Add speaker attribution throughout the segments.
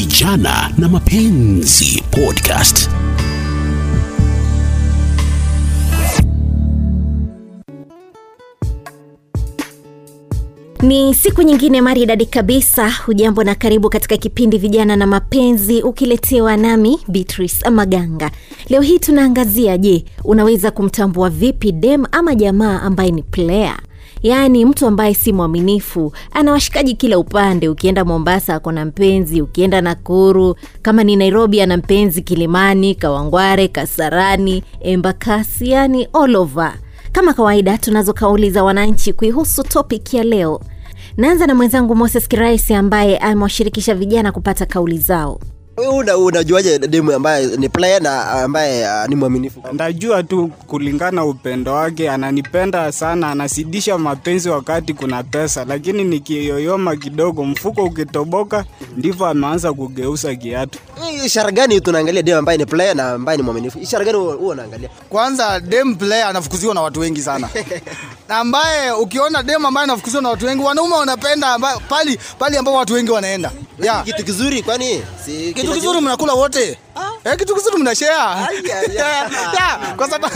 Speaker 1: Vijana na Mapenzi Podcast.
Speaker 2: Ni siku nyingine maridadi kabisa. Hujambo na karibu katika kipindi Vijana na Mapenzi, ukiletewa nami Beatrice Maganga. Leo hii tunaangazia, je, unaweza kumtambua vipi dem ama jamaa ambaye ni player yaani mtu ambaye si mwaminifu ana washikaji kila upande. Ukienda mombasa ako na mpenzi ukienda nakuru kama ni nairobi ana mpenzi kilimani kawangware kasarani embakasi yani olova kama kawaida tunazo kauli za wananchi kuihusu topic ya leo. Naanza na mwenzangu moses kiraisi ambaye amewashirikisha vijana kupata kauli zao
Speaker 3: una unajuaje demu ambaye ni player na ambaye uh, ni mwaminifu?
Speaker 4: Ndajua tu kulingana upendo wake, ananipenda sana, anasidisha mapenzi wakati kuna pesa, lakini nikiyoyoma kidogo, mfuko ukitoboka, ndivyo ameanza kugeuza kiatu.
Speaker 3: Ishara gani tunaangalia demu ambaye ni player na ambaye ni mwaminifu? Ishara gani huwa unaangalia?
Speaker 5: kwanza dem player anafukuziwa na watu wengi sana na ambaye ukiona dem ambaye anafukuziwa na watu wengi wanaume wanapenda pali pali ambao watu wengi wanaenda yeah.
Speaker 3: Kitu kizuri kwani? Si
Speaker 5: kitu kizuri mnakula wote Eh, kitu kizuri kwa sababu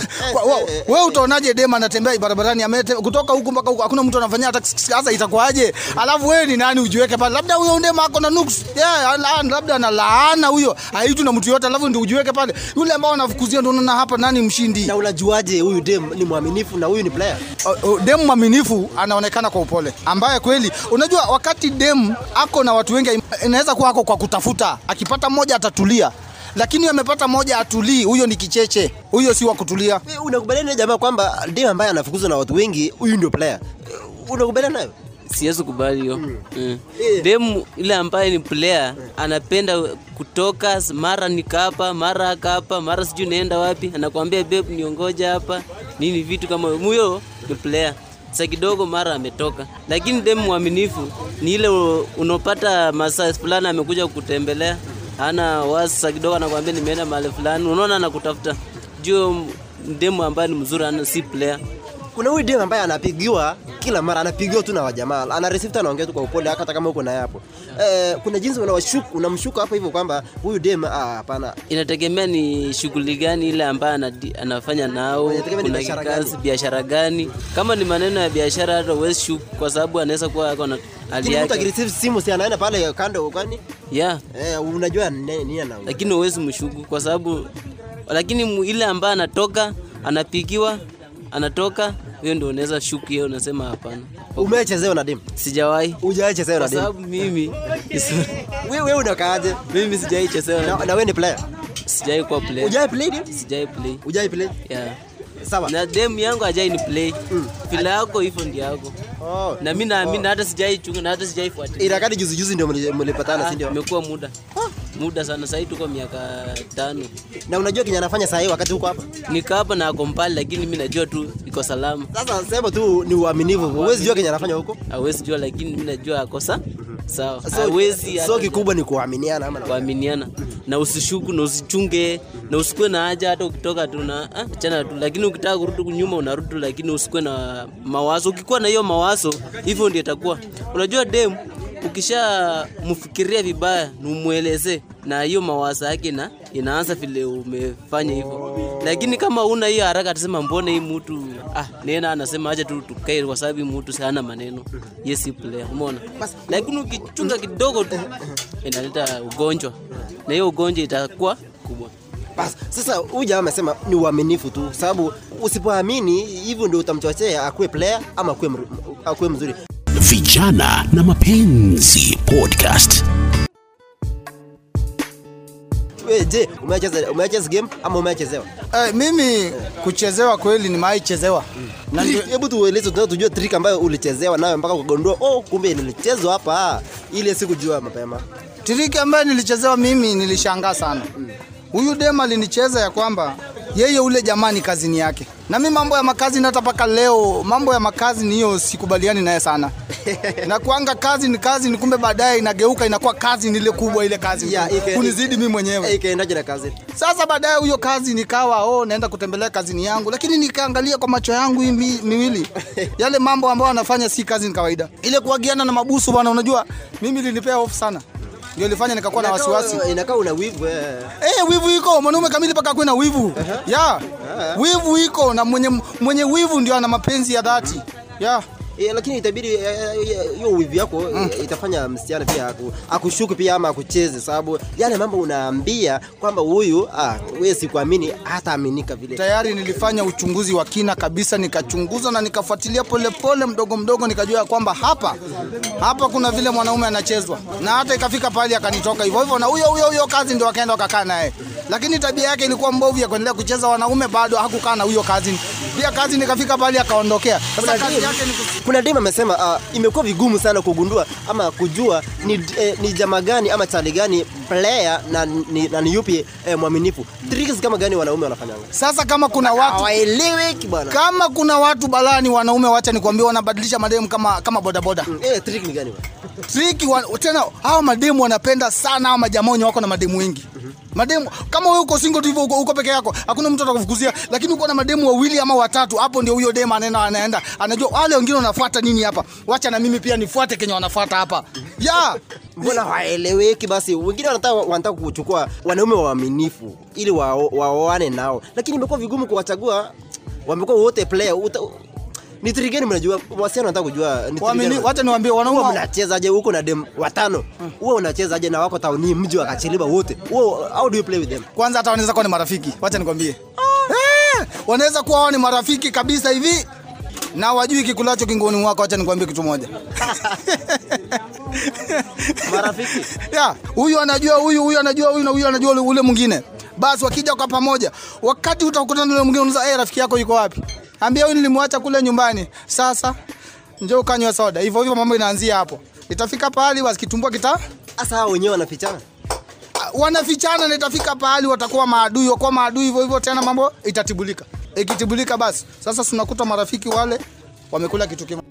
Speaker 5: wewe utaonaje dema anatembea barabarani amete kutoka huku mpaka huku hakuna mtu anafanyia hata sasa itakuwaje? Alafu wewe ni nani ujiweke pale? Labda huyo ndema ako na nuks yeah, labda ana laana huyo haitu na mtu yote alafu ndio ujiweke pale. Yule ambao anafukuzia ndio unaona hapa nani mshindi.
Speaker 3: Na unajuaje huyu dem ni mwaminifu na huyu ni player?
Speaker 5: Dem mwaminifu anaonekana kwa upole. Ambaye kweli unajua wakati dem ako na watu wengi inaweza kuwa ako kwa kutafuta. Akipata mmoja atatulia lakini amepata moja atulii huyo ni kicheche. Huyo si wa kutulia.
Speaker 3: Unakubaliana na jamaa kwamba ndio ambaye anafukuzwa na watu wengi huyu ndio player? Unakubaliana nayo?
Speaker 6: siwezi kubali hiyo. Mm.
Speaker 3: Eh.
Speaker 6: demu ile ambaye ni player anapenda kutoka mara nikapa mara akapa mara sijui naenda wapi anakwambia babe niongoja hapa nini vitu kama huyo ni player. Sa kidogo mara ametoka. Lakini dem mwaminifu ni ile u- unapata masaa fulani amekuja kutembelea ana wasa sa kidogo anakuambia nimeenda mahali fulani. Unaona anakutafuta. Juu demu ambaye ni mzuri ana si player
Speaker 3: Kuna huyu dem ambaye anapigiwa kila mara, anapigiwa tu na wajamaa, ana receive tu anaongea tu kwa upole, hata kama uko naye hapo. Eh, kuna jinsi unawashuku, unamshuka hapo hivyo kwamba huyu dem ah, hapana,
Speaker 6: inategemea ni shughuli gani ile ambayo anafanya nao kuna kazi biashara gani. Kama ni maneno ya biashara hata huwezi shuku kwa sababu anaweza kuwa ako na hali
Speaker 3: mtu
Speaker 6: yake.
Speaker 3: akireceive simu si anaenda pale kando, kwani?
Speaker 6: Yeah.
Speaker 3: Eh, unajua nini ana,
Speaker 6: lakini huwezi mshuku kwa sababu lakini ile ambayo anatoka anapigiwa anatoka hiyo ndio unaweza shuki hiyo unasema hapana
Speaker 3: Umechezewa na dem?
Speaker 6: sijawahi
Speaker 3: Hujachezewa na
Speaker 6: kwa
Speaker 3: dem?
Speaker 6: sababu mimi
Speaker 3: Wewe wewe unakaaje?
Speaker 6: mimi sijawahi chezewa
Speaker 3: Na, na wewe ni player?
Speaker 6: sijawahi kuwa player.
Speaker 3: Hujawahi play dem?
Speaker 6: sijawahi play
Speaker 3: Hujawahi play?
Speaker 6: yeah
Speaker 3: Sawa.
Speaker 6: na dem yangu hajai ni play vile yako hivyo ndio yako
Speaker 3: Oh.
Speaker 6: na mimi naamini hata sijai chunga na hata sijai fuatilia
Speaker 3: Irakadi juzi juzi ndio mlipatana, si
Speaker 6: Ah,
Speaker 3: ndio?
Speaker 6: imekuwa muda muda sana sahii tuko miaka tano.
Speaker 3: Na unajua kenye anafanya sahii wakati huko hapa?
Speaker 6: Niko hapa na ako mbali lakini mi najua tu iko salama.
Speaker 3: Sasa sema tu ni uaminifu. Huwezi jua kenye anafanya huko.
Speaker 6: hawezi jua lakini mi najua ako sa sawa.
Speaker 3: So,
Speaker 6: hawezi
Speaker 3: so kikubwa ni kuaminiana ama
Speaker 6: kuaminiana. Na usishuku na usichunge na usikuwe na haja hata ukitoka tu na ah, chana tu. Lakini ukitaka kurudi nyuma unarudi lakini usikuwe na mawazo. Ukikuwa na hiyo mawazo hivyo ndio itakuwa. Unajua dem ukisha mfikiria vibaya numweleze na hiyo mawazo yake na inaanza vile umefanya hivyo. Lakini kama una hiyo haraka atasema mbona hii mtu ah nena anasema acha tu tukae kwa sababu mtu sana maneno. Yes si player umeona? Lakini ukichunga kidogo tu inaleta ugonjwa. Na hiyo ugonjwa itakuwa kubwa.
Speaker 3: Bas, sasa huyu jamaa amesema ni uaminifu tu, sababu usipoamini hivyo ndio utamchochea akuwe player ama akuwe akuwe mzuri.
Speaker 1: Vijana na Mapenzi Podcast.
Speaker 3: We, je, umecheza umecheza game ama umechezewa?
Speaker 5: eh, mimi kuchezewa kweli nimaichezewa. na
Speaker 3: Hebu tueleze tunataka tujue trick ambayo ulichezewa nayo mpaka ukagundua oh, kumbe nilichezwa hapa, ile sikujua mapema.
Speaker 5: Tiriki ambayo nilichezewa mimi nilishangaa sana. Huyu dem alinicheza ya kwamba yeye ule jamaa ni kazini yake, na mi mambo ya makazi hata mpaka leo mambo ya makazi ni hiyo sikubaliani naye sana. na kuanga kazi ni kazi, ni kumbe baadaye inageuka inakuwa kazi ni ile kubwa ile kazi
Speaker 3: Yeah, ike-
Speaker 5: kunizidi mimi
Speaker 3: Eh,
Speaker 5: mwenyewe.
Speaker 3: ikaendaje na kazi?
Speaker 5: Sasa baadaye huyo kazi nikawa oh, naenda kutembelea kazini yangu, lakini nikaangalia kwa macho yangu hii miwili yale mambo ambayo anafanya si kazi ni kawaida. Ile kuagiana na mabusu bwana, unajua mimi linipea hofu sana. Ndio ilifanya nikakuwa na wasiwasi.
Speaker 3: Inakaa- una wivu eh.
Speaker 5: Eh, wivu iko. Mwanaume kamili mpaka akuwe na wivu. Ya. Wivu iko na mwenye, mwenye wivu ndio ana mapenzi ya dhati. Ya
Speaker 3: Eh, lakini itabidi eh, eh, hiyo wivu yako mm. itafanya msichana pia akushuku pia ama akucheze, sababu yale mambo unaambia kwamba huyu ah, wewe sikuamini, hata aminika vile.
Speaker 5: tayari nilifanya uchunguzi wa kina kabisa, nikachunguza na nikafuatilia polepole mdogo mdogo, nikajua ya kwamba hapa hapa kuna vile mwanaume anachezwa, na hata ikafika pahali akanitoka hivyo hivyo, na huyo huyo huyo kazi ndio akaenda akakaa naye, lakini tabia yake ilikuwa mbovu ya kuendelea kucheza wanaume, bado hakukaa na huyo kazi. Pia kazi nikafika pahali akaondokea. Sasa kazi yake ni
Speaker 3: Kuna dem amesema uh, imekuwa vigumu sana kugundua ama kujua ni, eh, ni jama gani ama chali gani player na ni, na ni yupi eh, mwaminifu. Tricks kama gani wanaume wanafanyanga?
Speaker 5: sasa kama kuna watu
Speaker 3: Hawaeleweki bwana.
Speaker 5: kama kuna watu balani wanaume, wacha nikwambie, wanabadilisha mademu kama kama bodaboda.
Speaker 3: Eh, trick ni gani bwana?
Speaker 5: Trick wa, tena hawa mademu wanapenda sana hao majamaa wako na mademu wengi mademu kama wewe uko single tu hivyo uko, uko peke yako hakuna mtu atakufukuzia lakini uko na mademu wawili ama watatu hapo ndio huyo dema anaenda anaenda anajua wale wengine wanafuata nini hapa wacha na mimi pia nifuate kenye wanafuata hapa ya
Speaker 3: Mbona haeleweki? Basi wengine wanataka wanataka kuchukua wanaume waaminifu ili wao- waoane nao, lakini imekuwa vigumu kuwachagua. Wamekuwa wote player. Ni trick gani mnajua? Wasichana wanataka kujua ni trick gani.
Speaker 5: wacha niwaambie wanaume
Speaker 3: mnachezaje huko na dem watano? Huwa unachezaje na wako tauni mji wa Kachiliba wote? Huwa how do you play with them?
Speaker 5: kwanza hata wanaweza kuwa ni marafiki wacha nikwambie eh, wanaweza kuwa wao ni marafiki kabisa hivi na wajui kikulacho kingoni mwako wacha nikwambie kitu moja
Speaker 3: Marafiki.
Speaker 5: ya huyu anajua huyu huyu anajua huyu na huyu anajua ule, ule mwingine basi wakija kwa pamoja wakati utakutana na ule mwingine unauliza hey, rafiki yako yuko wapi ambia huyu nilimwacha kule nyumbani. Sasa njoo ukanywa soda. Hivyo hivyo mambo inaanzia hapo. Itafika pahali basi kitumbua kita
Speaker 3: Sasa hao wenyewe wanafichana.
Speaker 5: ah, wanafichana na itafika pahali watakuwa maadui. Wakuwa maadui hivyo hivyo tena mambo itatibulika. Ikitibulika basi. Sasa tunakuta marafiki wale wamekula kitu kimoja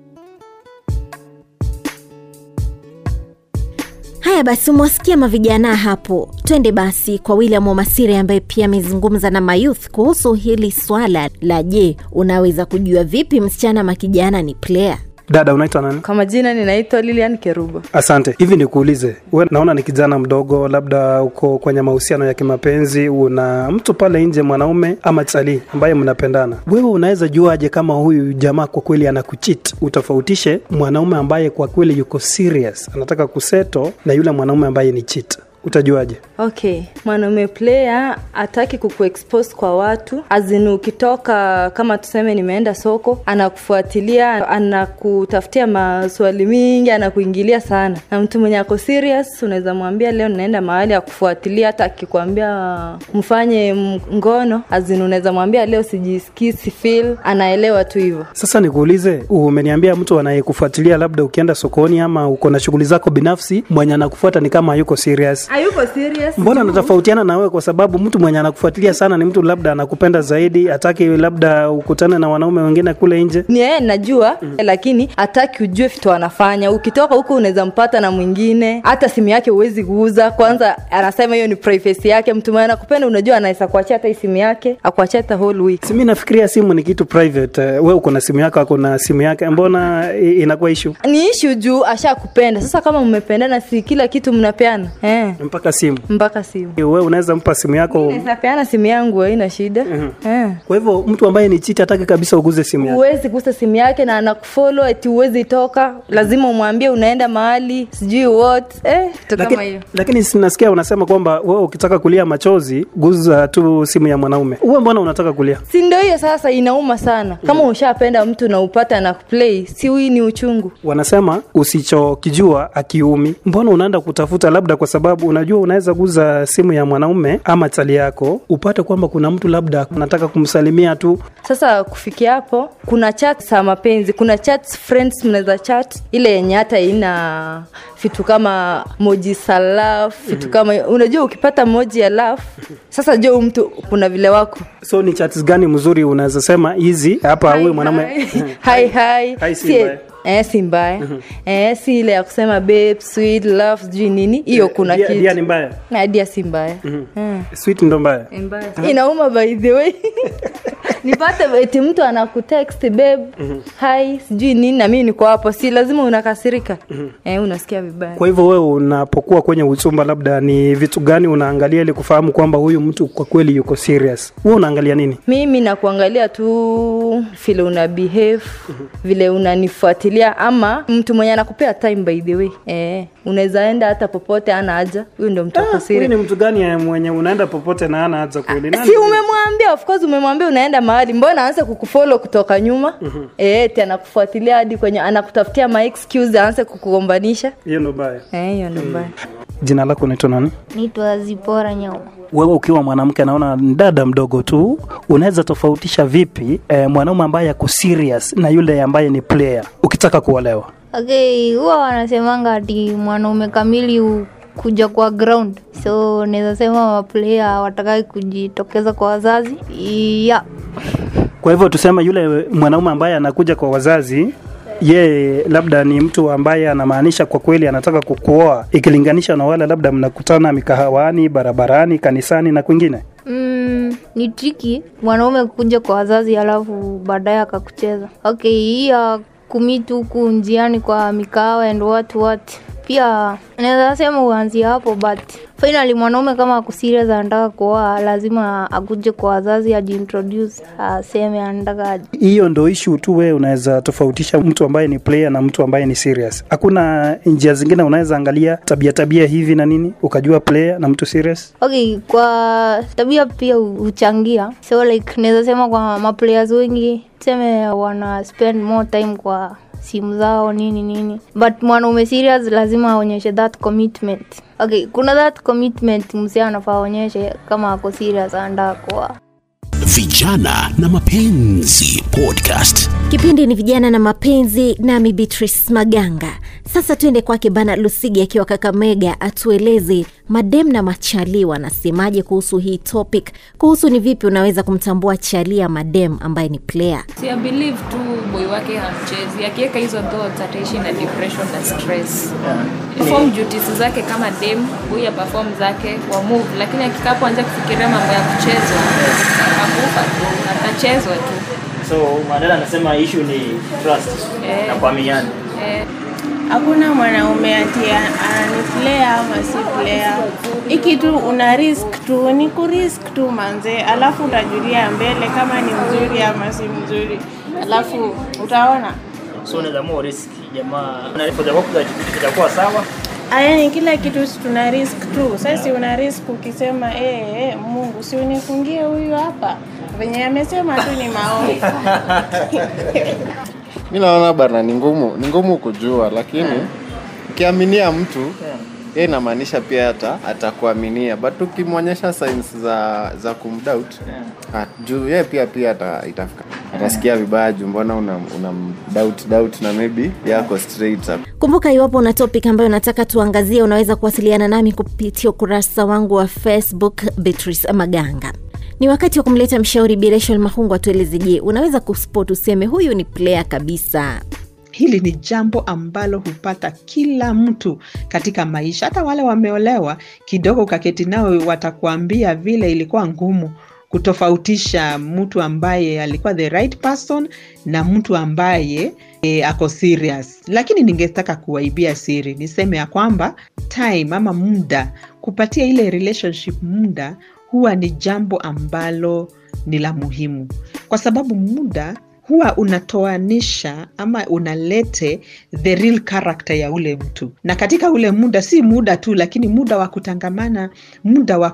Speaker 2: Haya basi, umewasikia mavijana hapo. Twende basi kwa William wamasiri ambaye pia amezungumza na mayouth kuhusu hili swala la je, unaweza kujua vipi msichana makijana ni player?
Speaker 7: Dada, unaitwa nani?
Speaker 8: Kwa majina ninaitwa Lilian Kerubo.
Speaker 7: Asante. Hivi nikuulize, we naona ni kijana mdogo, labda uko kwenye mahusiano ya kimapenzi, una mtu pale nje, mwanaume ama chali ambaye mnapendana, wewe unaweza juaje kama huyu jamaa kwa kweli anakuchit? Utofautishe mwanaume ambaye kwa kweli yuko serious, anataka kuseto na yule mwanaume ambaye ni cheat, utajuaje?
Speaker 8: Okay, mwanaume player ataki kukuexpose kwa watu, azini ukitoka kama tuseme nimeenda soko, anakufuatilia, anakutafutia maswali mingi, anakuingilia sana. Na mtu mwenye ako serious, unaweza mwambia leo naenda mahali akufuatilia, hata akikwambia mfanye ngono, azini unaweza mwambia leo sijisikii, si feel, anaelewa tu hivyo.
Speaker 7: Sasa nikuulize, umeniambia mtu anayekufuatilia labda ukienda sokoni ama uko na shughuli zako binafsi, mwenye anakufuata ni kama yuko serious
Speaker 8: Hayuko serious.
Speaker 7: mbona anatofautiana na wewe kwa sababu mtu mwenye anakufuatilia sana ni mtu labda anakupenda zaidi hataki labda ukutane na wanaume wengine kule nje.
Speaker 8: Ni yeye najua mm. lakini hataki ujue vitu anafanya. Ukitoka huko unaweza mpata na mwingine. Hata simu yake huwezi kuuza. Kwanza anasema hiyo ni privacy yake. Mtu mwenye anakupenda unajua anaweza kuachia hata hii simu yake akuachia hata whole week.
Speaker 7: Si nafikiria simu ni kitu private. Uh, we uko na simu yako ako na simu yake mbona inakuwa ishu
Speaker 8: ni ishu juu ashakupenda sasa kama mmependana si kila kitu mnapeana. Eh,
Speaker 7: mpaka simu.
Speaker 8: Mpaka simu.
Speaker 7: Wewe unaweza mpa simu yako.
Speaker 8: Naweza peana simu yangu haina shida. Eh.
Speaker 7: kwa hivyo mtu ambaye ni chiti hataki kabisa uguze simu yake.
Speaker 8: Huwezi gusa simu yake na anakufollow eti huwezi toka. Lazima umwambie unaenda mahali sijui what. Eh, kitu kama hiyo.
Speaker 7: lakini, lakini sinasikia unasema kwamba wewe ukitaka kulia machozi guza tu simu ya mwanaume. Uwe mbona unataka kulia?
Speaker 8: Si ndio hiyo sasa? Inauma sana. Kama ushapenda mtu na upata na kuplay si hii ni uchungu.
Speaker 7: Wanasema usichokijua akiumi. Mbona unaenda kutafuta labda kwa sababu unajua unaweza guza simu ya mwanaume ama chali yako upate kwamba kuna mtu labda anataka kumsalimia tu.
Speaker 8: Sasa kufikia hapo kuna chat za mapenzi kuna chat friends mnaweza chat. Ile yenye hata ina vitu kama moji za love vitu kama unajua ukipata moji ya love sasa jo mtu kuna vile wako.
Speaker 7: So ni chats gani mzuri unaweza sema hizi hapa huyu mwanaume?
Speaker 8: hai.
Speaker 7: Hi, si
Speaker 8: Sie-
Speaker 7: mbaya.
Speaker 8: Eh, si mbaya. Eh, si ile ya kusema babe sweet love sijui nini. Hiyo kuna
Speaker 7: Dia- dia ni mbaya?
Speaker 8: Na dia si mbaya. Mm.
Speaker 7: sweet ndo mbaya?
Speaker 8: Inauma by the way. Nipate eti mtu anakutext babe hi sijui nini na mimi niko hapo. Si lazima unakasirika. Eh, unasikia vibaya.
Speaker 7: Kwa hivyo wewe unapokuwa kwenye uchumba labda ni vitu gani unaangalia ili kufahamu kwamba huyu mtu kwa kweli yuko serious? Wewe unaangalia nini?
Speaker 8: Mimi nakuangalia tu vile una behave vile unanifuatilia ama mtu mwenye anakupea time by the way. Eh, unaweza enda hata popote ana haja. Huyu ndo mtu ako
Speaker 7: ni mtu gani mwenye unaenda popote na ana haja kweli? Nani?
Speaker 8: si umemwambia of course umemwambia unaenda mahali. Mbona aanze kukufollow kutoka nyuma? Eh, ti anakufuatilia hadi kwenye anakutafutia ma excuse aanze kukugombanisha
Speaker 7: hiyo ndo mbaya.
Speaker 8: Eh, hiyo ndo mbaya.
Speaker 7: Jina lako unaitwa nani?
Speaker 9: Naitwa Zipora Nyau.
Speaker 7: Wewe ukiwa mwanamke naona dada mdogo tu unaweza tofautisha vipi eh, mwanaume ambaye ako serious na yule ambaye ni player? Ukitaka kuolewa.
Speaker 9: Okay, huwa wanasemanga ati mwanaume kamili kuja kwa ground, so naweza sema maplayer watakai kujitokeza kwa wazazi. Yeah.
Speaker 7: kwa hivyo tuseme yule mwanaume ambaye anakuja kwa wazazi ye labda ni mtu ambaye anamaanisha kwa kweli anataka kukuoa ikilinganisha na wale labda mnakutana mikahawani barabarani kanisani na kwingine?
Speaker 9: Mm, ni triki mwanaume kuja kwa wazazi alafu baadaye akakucheza. Okay, hii ya kumiti huku njiani kwa mikahawa and what what pia naweza sema uanzie hapo but finally mwanaume kama ako serious anataka kuoa lazima akuje kwa wazazi ajiintroduce aseme anataka
Speaker 7: hiyo ndo ishu tu wee unaweza tofautisha mtu ambaye ni player na mtu ambaye ni serious. Hakuna njia zingine unaweza angalia tabia tabia hivi na nini ukajua player na mtu serious?
Speaker 9: Okay, kwa tabia pia huchangia. So like naweza sema kwa maplayers wengi tuseme wana spend more time kwa simu zao nini nini, but mwanaume serious lazima aonyeshe that commitment. Okay, kuna that commitment msia anafaa aonyeshe kama ako serious kuoa.
Speaker 1: Vijana na Mapenzi Podcast.
Speaker 2: Kipindi ni vijana na mapenzi, nami Beatrice Maganga. Sasa tuende kwake Bana Lusigi akiwa Kakamega, atueleze madem na machali wanasemaje kuhusu hii topic, kuhusu ni vipi unaweza kumtambua chali ama madem ambaye ni player.
Speaker 10: si I believe tu boy wake hamchezi akiweka hizo thoughts ataishi na depression na stress perform duties zake kama dem boy ya perform zake wa move lakini akikapo anza kufikiria mambo ya kuchezwa akufa tu atachezwa tu
Speaker 11: so mandela anasema issue ni trust.
Speaker 10: Eh.
Speaker 11: na kuaminiana
Speaker 10: eh,
Speaker 12: hakuna mwanaume ati a- ni player ama si player hiki tu una risk tu ni kurisk tu manze. Alafu utajulia mbele kama ni mzuri ama si mzuri. Alafu utaona.
Speaker 11: So unaweza mua risk jamaa. Itakuwa sawa.
Speaker 12: Yani kila kitu si tuna risk tu. Sasa una risk ukisema eh eh, mungu si unifungie huyu hapa venye amesema tu ni maombi
Speaker 13: mi naona bana ni ngumu ni ngumu kujua lakini ukiaminia mtu yeye inamaanisha pia hata atakuaminia. But ukimwonyesha signs za za kumdoubt yeah. juu yeye pia pia ata, itafika. Atasikia vibaya juu mbona una, una doubt doubt na maybe yako straight up.
Speaker 2: Kumbuka iwapo una topic ambayo unataka tuangazie unaweza kuwasiliana nami kupitia ukurasa wangu wa facebook beatrice maganga ni wakati wa kumleta mshauri bireshon mahungu atueleze je unaweza kuspot useme huyu ni player kabisa?
Speaker 14: Hili ni jambo ambalo hupata kila mtu katika maisha. Hata wale wameolewa kidogo ukaketi nao watakuambia vile ilikuwa ngumu kutofautisha mtu ambaye alikuwa the right person na mtu ambaye e, ako serious. Lakini ningetaka kuwaibia siri niseme ya kwamba time ama muda kupatia ile relationship muda huwa ni jambo ambalo ni la muhimu kwa sababu muda huwa unatoanisha ama unalete the real character ya ule mtu na katika ule muda si muda tu lakini muda wa kutangamana muda wa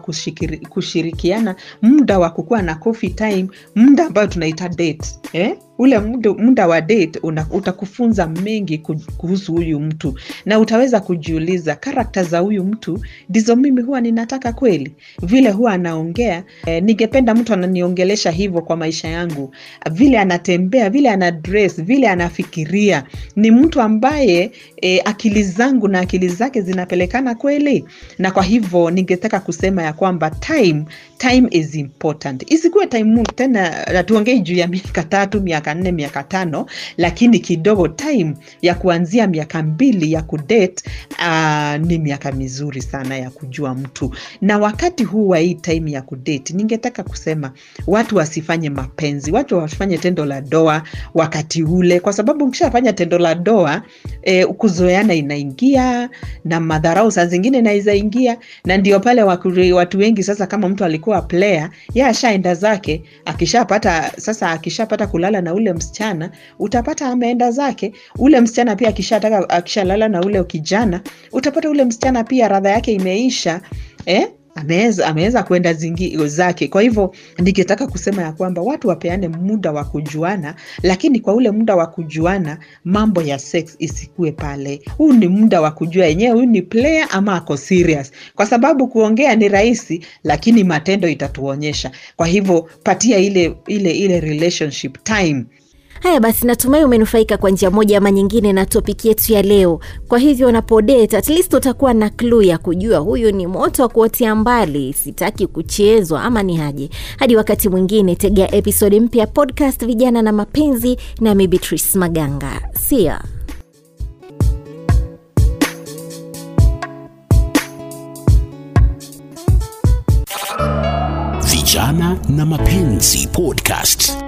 Speaker 14: kushirikiana muda wa kukuwa na coffee time muda ambayo tunaita date eh? Ule muda, wa date una, utakufunza mengi kuhusu huyu mtu. Na utaweza kujiuliza karakta za huyu mtu ndizo mimi huwa ninataka kweli? Vile huwa anaongea eh, ningependa mtu ananiongelesha hivyo kwa maisha yangu. Vile anatembea vile ana dress vile anafikiria. Ni mtu ambaye eh, akili zangu na akili zake zinapelekana kweli? Na kwa hivyo ningetaka kusema ya kwamba time time is important. Isikuwe time tena tuongei juu ya miaka tatu miaka miaka nne miaka tano lakini kidogo time ya kuanzia miaka mbili ya kudate uh, ni miaka mizuri sana ya kujua mtu. Na wakati huu wa hii time ya kudate ningetaka kusema watu wasifanye mapenzi watu wasifanye tendo la doa wakati ule kwa sababu mkishafanya tendo la doa eh, kuzoeana inaingia na madharau saa zingine inaweza na ndio pale watu wengi sasa kama mtu alikuwa player ye ashaenda zake akishapata sasa akishapata kulala na ule msichana utapata ameenda zake ule msichana pia akishataka akishalala na ule kijana utapata ule msichana pia radha yake imeisha eh? Ameweza ameweza kwenda zingi zake. Kwa hivyo ningetaka kusema ya kwamba watu wapeane muda wa kujuana lakini kwa ule muda wa kujuana mambo ya sex isikue pale. Huu ni muda wa kujua yenyewe huyu ni player ama ako serious. Kwa sababu kuongea ni rahisi lakini matendo itatuonyesha. Kwa hivyo patia ile ile ile relationship time
Speaker 2: haya basi natumai umenufaika kwa njia moja ama nyingine na topiki yetu ya leo. Kwa hivyo unapodate at least utakuwa na clue ya kujua huyu ni moto wa kuotea mbali sitaki kuchezwa ama ni haje hadi wakati mwingine tegea episode mpya ya podcast vijana na mapenzi nami beatrice maganga. Sia
Speaker 1: Vijana na Mapenzi Podcast.